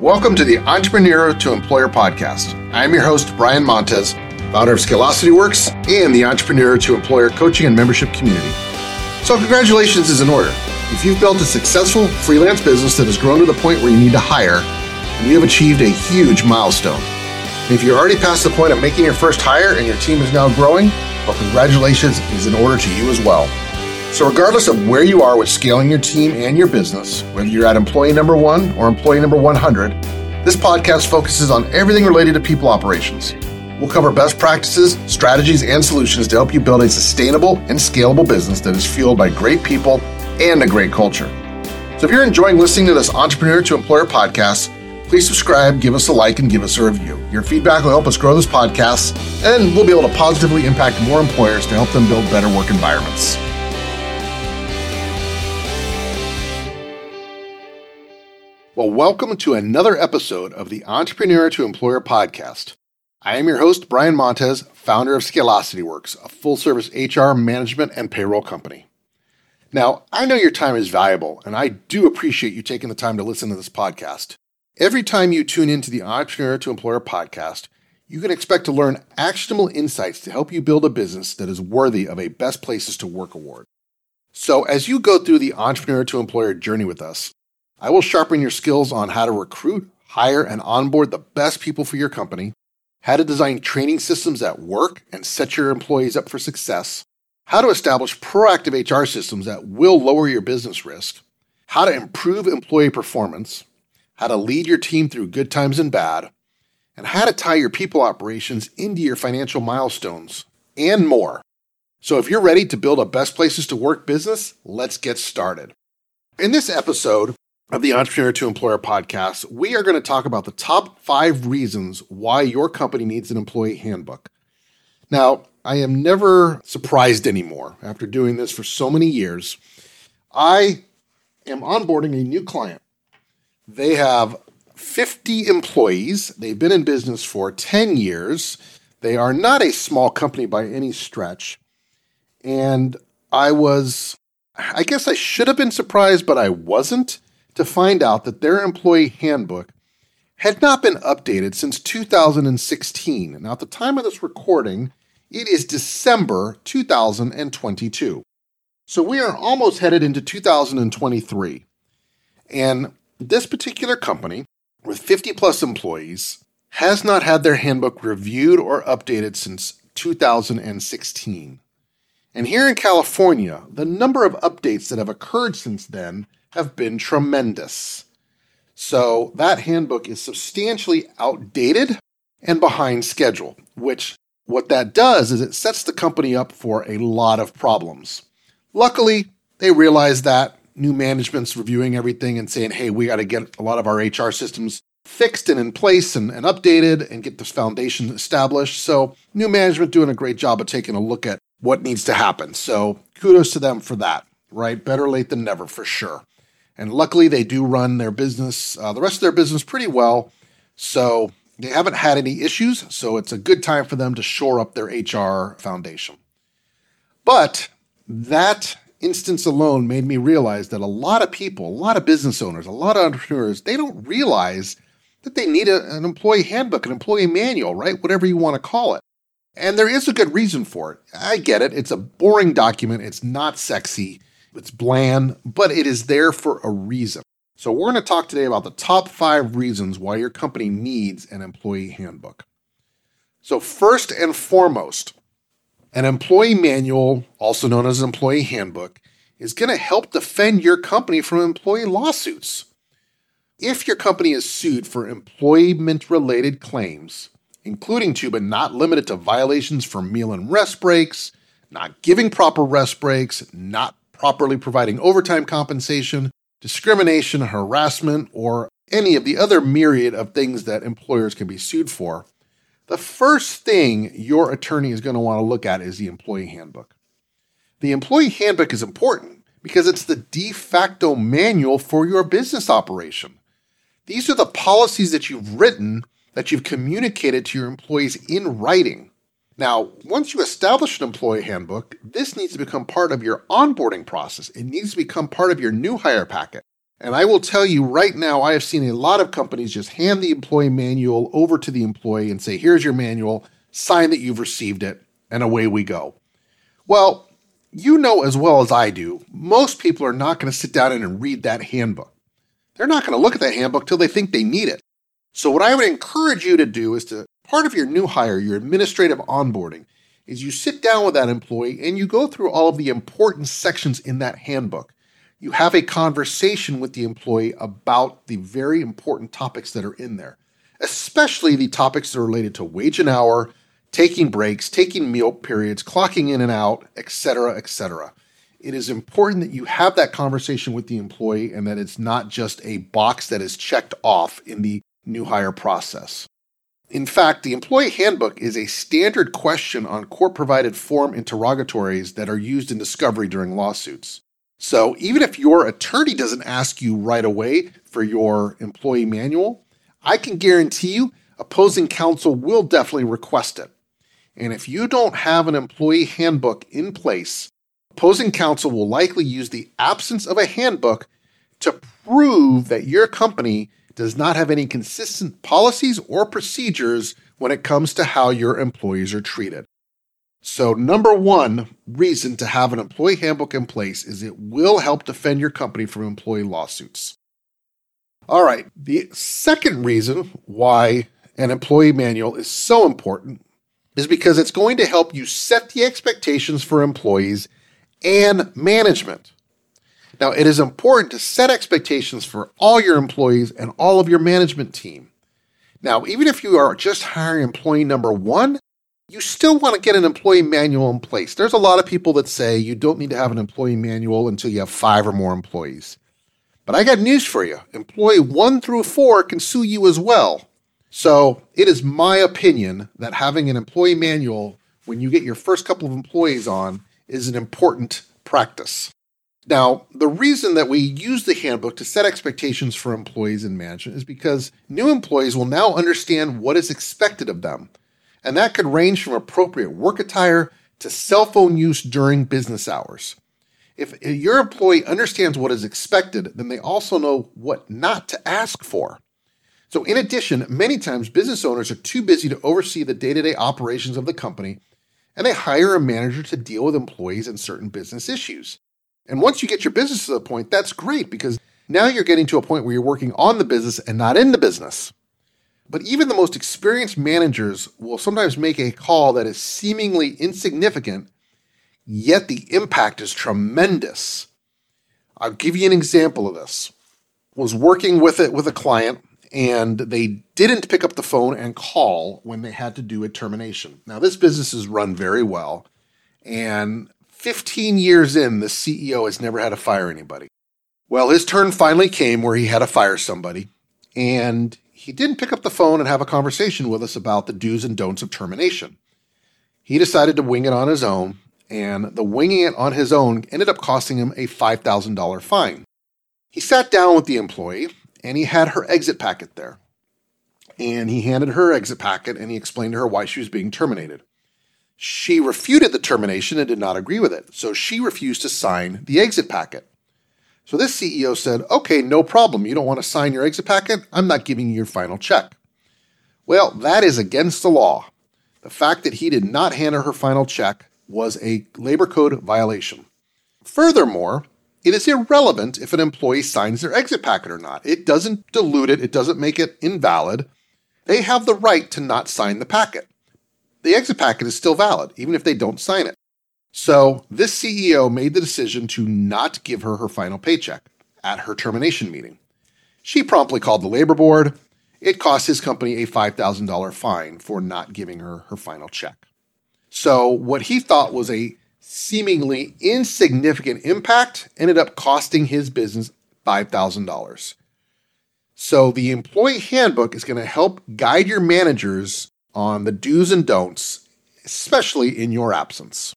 Welcome to the Entrepreneur to Employer podcast. I'm your host, Brian Montez, founder of Scalosity Works and the Entrepreneur to Employer coaching and membership community. So, congratulations is in order. If you've built a successful freelance business that has grown to the point where you need to hire, you have achieved a huge milestone. if you're already past the point of making your first hire and your team is now growing, well, congratulations is in order to you as well. So, regardless of where you are with scaling your team and your business, whether you're at employee number one or employee number 100, this podcast focuses on everything related to people operations. We'll cover best practices, strategies, and solutions to help you build a sustainable and scalable business that is fueled by great people and a great culture. So, if you're enjoying listening to this Entrepreneur to Employer podcast, please subscribe, give us a like, and give us a review. Your feedback will help us grow this podcast, and we'll be able to positively impact more employers to help them build better work environments. Well, welcome to another episode of the Entrepreneur to Employer podcast. I am your host, Brian Montez, founder of Scalosity Works, a full service HR management and payroll company. Now, I know your time is valuable, and I do appreciate you taking the time to listen to this podcast. Every time you tune into the Entrepreneur to Employer podcast, you can expect to learn actionable insights to help you build a business that is worthy of a Best Places to Work award. So, as you go through the Entrepreneur to Employer journey with us, I will sharpen your skills on how to recruit, hire, and onboard the best people for your company, how to design training systems at work and set your employees up for success, how to establish proactive HR systems that will lower your business risk, how to improve employee performance, how to lead your team through good times and bad, and how to tie your people operations into your financial milestones, and more. So if you're ready to build a best places to work business, let's get started. In this episode, of the Entrepreneur to Employer podcast, we are going to talk about the top five reasons why your company needs an employee handbook. Now, I am never surprised anymore after doing this for so many years. I am onboarding a new client. They have 50 employees. They've been in business for 10 years. They are not a small company by any stretch. And I was, I guess I should have been surprised, but I wasn't to find out that their employee handbook had not been updated since 2016. Now, at the time of this recording, it is December 2022. So we are almost headed into 2023. And this particular company, with 50 plus employees, has not had their handbook reviewed or updated since 2016. And here in California, the number of updates that have occurred since then have been tremendous. So that handbook is substantially outdated and behind schedule, which what that does is it sets the company up for a lot of problems. Luckily, they realize that new management's reviewing everything and saying, hey, we got to get a lot of our HR systems fixed and in place and, and updated and get this foundation established. So, new management doing a great job of taking a look at what needs to happen. So, kudos to them for that, right? Better late than never for sure. And luckily, they do run their business, uh, the rest of their business, pretty well. So they haven't had any issues. So it's a good time for them to shore up their HR foundation. But that instance alone made me realize that a lot of people, a lot of business owners, a lot of entrepreneurs, they don't realize that they need a, an employee handbook, an employee manual, right? Whatever you want to call it. And there is a good reason for it. I get it. It's a boring document. It's not sexy. It's bland, but it is there for a reason. So, we're going to talk today about the top five reasons why your company needs an employee handbook. So, first and foremost, an employee manual, also known as an employee handbook, is going to help defend your company from employee lawsuits. If your company is sued for employment related claims, including to but not limited to violations for meal and rest breaks, not giving proper rest breaks, not properly providing overtime compensation, discrimination, harassment, or any of the other myriad of things that employers can be sued for, the first thing your attorney is going to want to look at is the employee handbook. The employee handbook is important because it's the de facto manual for your business operation. These are the policies that you've written that you've communicated to your employees in writing. Now, once you establish an employee handbook, this needs to become part of your onboarding process. It needs to become part of your new hire packet. And I will tell you right now, I have seen a lot of companies just hand the employee manual over to the employee and say, here's your manual, sign that you've received it, and away we go. Well, you know as well as I do, most people are not going to sit down and read that handbook. They're not going to look at that handbook till they think they need it. So, what I would encourage you to do is to part of your new hire, your administrative onboarding, is you sit down with that employee and you go through all of the important sections in that handbook. You have a conversation with the employee about the very important topics that are in there, especially the topics that are related to wage and hour, taking breaks, taking meal periods, clocking in and out, etc., etc. It is important that you have that conversation with the employee and that it's not just a box that is checked off in the new hire process. In fact, the employee handbook is a standard question on court provided form interrogatories that are used in discovery during lawsuits. So, even if your attorney doesn't ask you right away for your employee manual, I can guarantee you opposing counsel will definitely request it. And if you don't have an employee handbook in place, opposing counsel will likely use the absence of a handbook to prove that your company does not have any consistent policies or procedures when it comes to how your employees are treated. So, number one reason to have an employee handbook in place is it will help defend your company from employee lawsuits. All right, the second reason why an employee manual is so important is because it's going to help you set the expectations for employees and management. Now, it is important to set expectations for all your employees and all of your management team. Now, even if you are just hiring employee number one, you still want to get an employee manual in place. There's a lot of people that say you don't need to have an employee manual until you have five or more employees. But I got news for you employee one through four can sue you as well. So it is my opinion that having an employee manual when you get your first couple of employees on is an important practice. Now, the reason that we use the handbook to set expectations for employees and management is because new employees will now understand what is expected of them. And that could range from appropriate work attire to cell phone use during business hours. If your employee understands what is expected, then they also know what not to ask for. So, in addition, many times business owners are too busy to oversee the day to day operations of the company, and they hire a manager to deal with employees and certain business issues. And once you get your business to the point, that's great because now you're getting to a point where you're working on the business and not in the business. But even the most experienced managers will sometimes make a call that is seemingly insignificant, yet the impact is tremendous. I'll give you an example of this. Was working with it with a client and they didn't pick up the phone and call when they had to do a termination. Now, this business is run very well, and 15 years in, the CEO has never had to fire anybody. Well, his turn finally came where he had to fire somebody, and he didn't pick up the phone and have a conversation with us about the do's and don'ts of termination. He decided to wing it on his own, and the winging it on his own ended up costing him a $5,000 fine. He sat down with the employee and he had her exit packet there. And he handed her exit packet and he explained to her why she was being terminated. She refuted the termination and did not agree with it, so she refused to sign the exit packet. So this CEO said, Okay, no problem. You don't want to sign your exit packet? I'm not giving you your final check. Well, that is against the law. The fact that he did not hand her her final check was a labor code violation. Furthermore, it is irrelevant if an employee signs their exit packet or not. It doesn't dilute it, it doesn't make it invalid. They have the right to not sign the packet. The exit packet is still valid, even if they don't sign it. So, this CEO made the decision to not give her her final paycheck at her termination meeting. She promptly called the labor board. It cost his company a $5,000 fine for not giving her her final check. So, what he thought was a seemingly insignificant impact ended up costing his business $5,000. So the employee handbook is going to help guide your managers on the do's and don'ts, especially in your absence.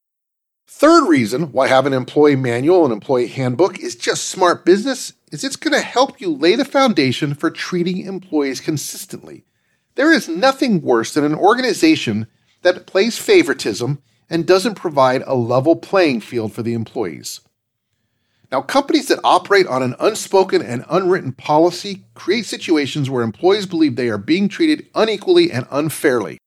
Third reason why have an employee manual and employee handbook is just smart business is it's going to help you lay the foundation for treating employees consistently. There is nothing worse than an organization that plays favoritism and doesn't provide a level playing field for the employees. Now, companies that operate on an unspoken and unwritten policy create situations where employees believe they are being treated unequally and unfairly.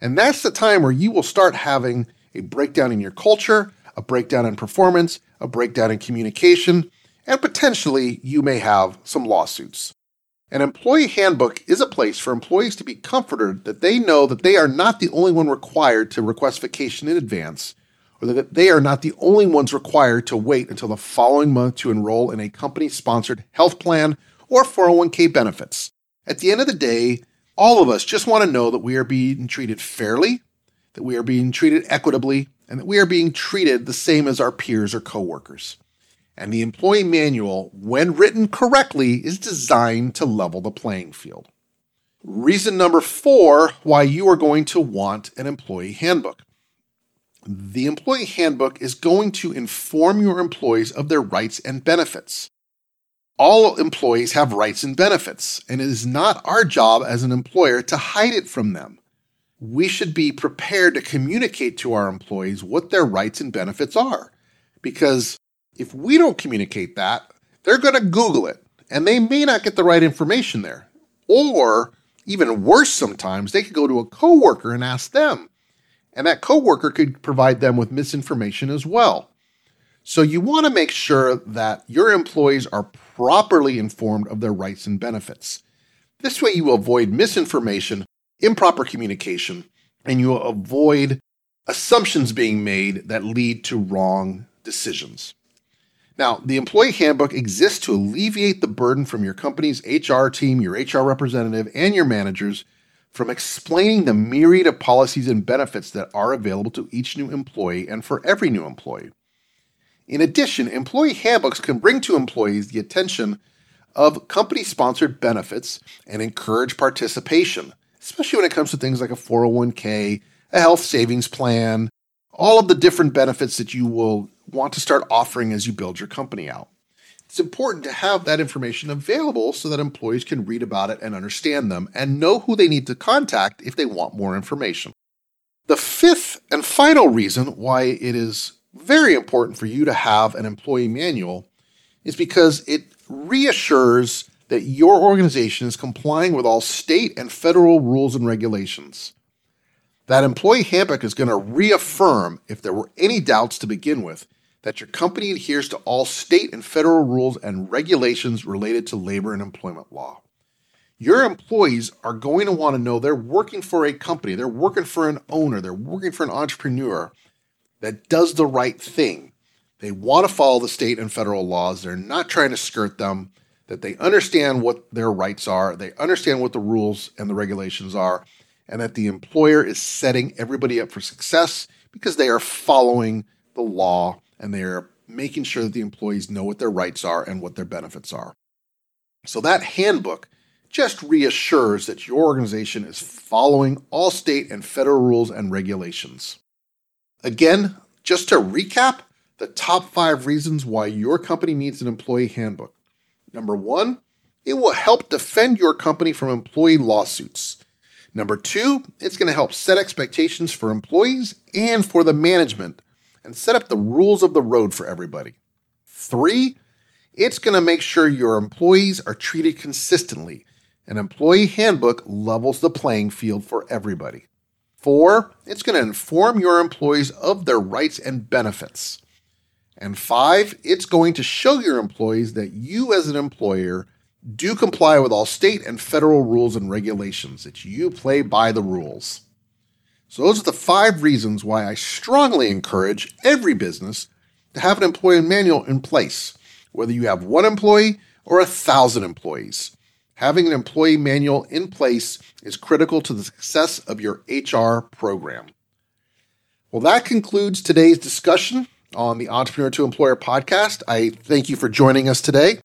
And that's the time where you will start having a breakdown in your culture, a breakdown in performance, a breakdown in communication, and potentially you may have some lawsuits. An employee handbook is a place for employees to be comforted that they know that they are not the only one required to request vacation in advance, that they are not the only ones required to wait until the following month to enroll in a company sponsored health plan or 401k benefits. At the end of the day, all of us just want to know that we are being treated fairly, that we are being treated equitably, and that we are being treated the same as our peers or coworkers and the employee manual, when written correctly, is designed to level the playing field. Reason number four why you are going to want an employee handbook. The employee handbook is going to inform your employees of their rights and benefits. All employees have rights and benefits, and it is not our job as an employer to hide it from them. We should be prepared to communicate to our employees what their rights and benefits are, because if we don't communicate that, they're going to Google it and they may not get the right information there. Or even worse, sometimes they could go to a coworker and ask them, and that coworker could provide them with misinformation as well. So you want to make sure that your employees are properly informed of their rights and benefits. This way, you avoid misinformation, improper communication, and you avoid assumptions being made that lead to wrong decisions. Now, the employee handbook exists to alleviate the burden from your company's HR team, your HR representative, and your managers from explaining the myriad of policies and benefits that are available to each new employee and for every new employee. In addition, employee handbooks can bring to employees the attention of company sponsored benefits and encourage participation, especially when it comes to things like a 401k, a health savings plan, all of the different benefits that you will want to start offering as you build your company out. It's important to have that information available so that employees can read about it and understand them and know who they need to contact if they want more information. The fifth and final reason why it is very important for you to have an employee manual is because it reassures that your organization is complying with all state and federal rules and regulations. That employee handbook is going to reaffirm, if there were any doubts to begin with, that your company adheres to all state and federal rules and regulations related to labor and employment law. Your employees are going to want to know they're working for a company, they're working for an owner, they're working for an entrepreneur that does the right thing. They want to follow the state and federal laws, they're not trying to skirt them, that they understand what their rights are, they understand what the rules and the regulations are, and that the employer is setting everybody up for success because they are following the law and they're making sure that the employees know what their rights are and what their benefits are. So that handbook just reassures that your organization is following all state and federal rules and regulations. Again, just to recap, the top five reasons why your company needs an employee handbook. Number one, it will help defend your company from employee lawsuits. Number two, it's going to help set expectations for employees and for the management and set up the rules of the road for everybody. Three, it's going to make sure your employees are treated consistently. An employee handbook levels the playing field for everybody. Four, it's going to inform your employees of their rights and benefits. And five, it's going to show your employees that you, as an employer, do comply with all state and federal rules and regulations, that you play by the rules. So, those are the five reasons why I strongly encourage every business to have an employee manual in place, whether you have one employee or a thousand employees. Having an employee manual in place is critical to the success of your HR program. Well, that concludes today's discussion on the Entrepreneur to Employer podcast. I thank you for joining us today.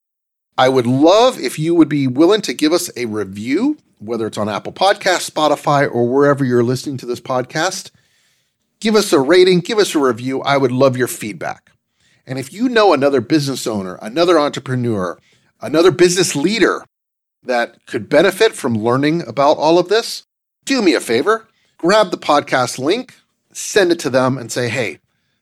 I would love if you would be willing to give us a review whether it's on Apple Podcast, Spotify, or wherever you're listening to this podcast. Give us a rating, give us a review. I would love your feedback. And if you know another business owner, another entrepreneur, another business leader that could benefit from learning about all of this, do me a favor, grab the podcast link, send it to them, and say, hey,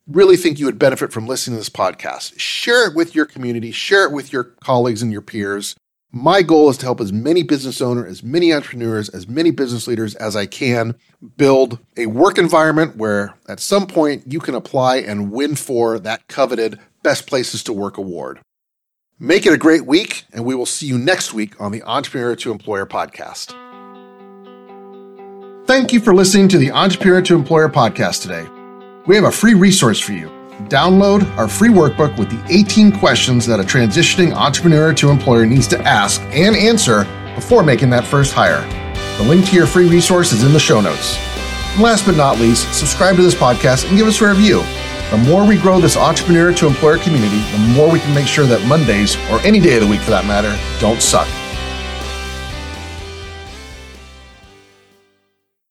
really think you would benefit from listening to this podcast. Share it with your community, share it with your colleagues and your peers. My goal is to help as many business owners, as many entrepreneurs, as many business leaders as I can build a work environment where at some point you can apply and win for that coveted Best Places to Work award. Make it a great week, and we will see you next week on the Entrepreneur to Employer podcast. Thank you for listening to the Entrepreneur to Employer podcast today. We have a free resource for you. Download our free workbook with the 18 questions that a transitioning entrepreneur to employer needs to ask and answer before making that first hire. The link to your free resource is in the show notes. And last but not least, subscribe to this podcast and give us a review. The more we grow this entrepreneur to employer community, the more we can make sure that Mondays, or any day of the week for that matter, don't suck.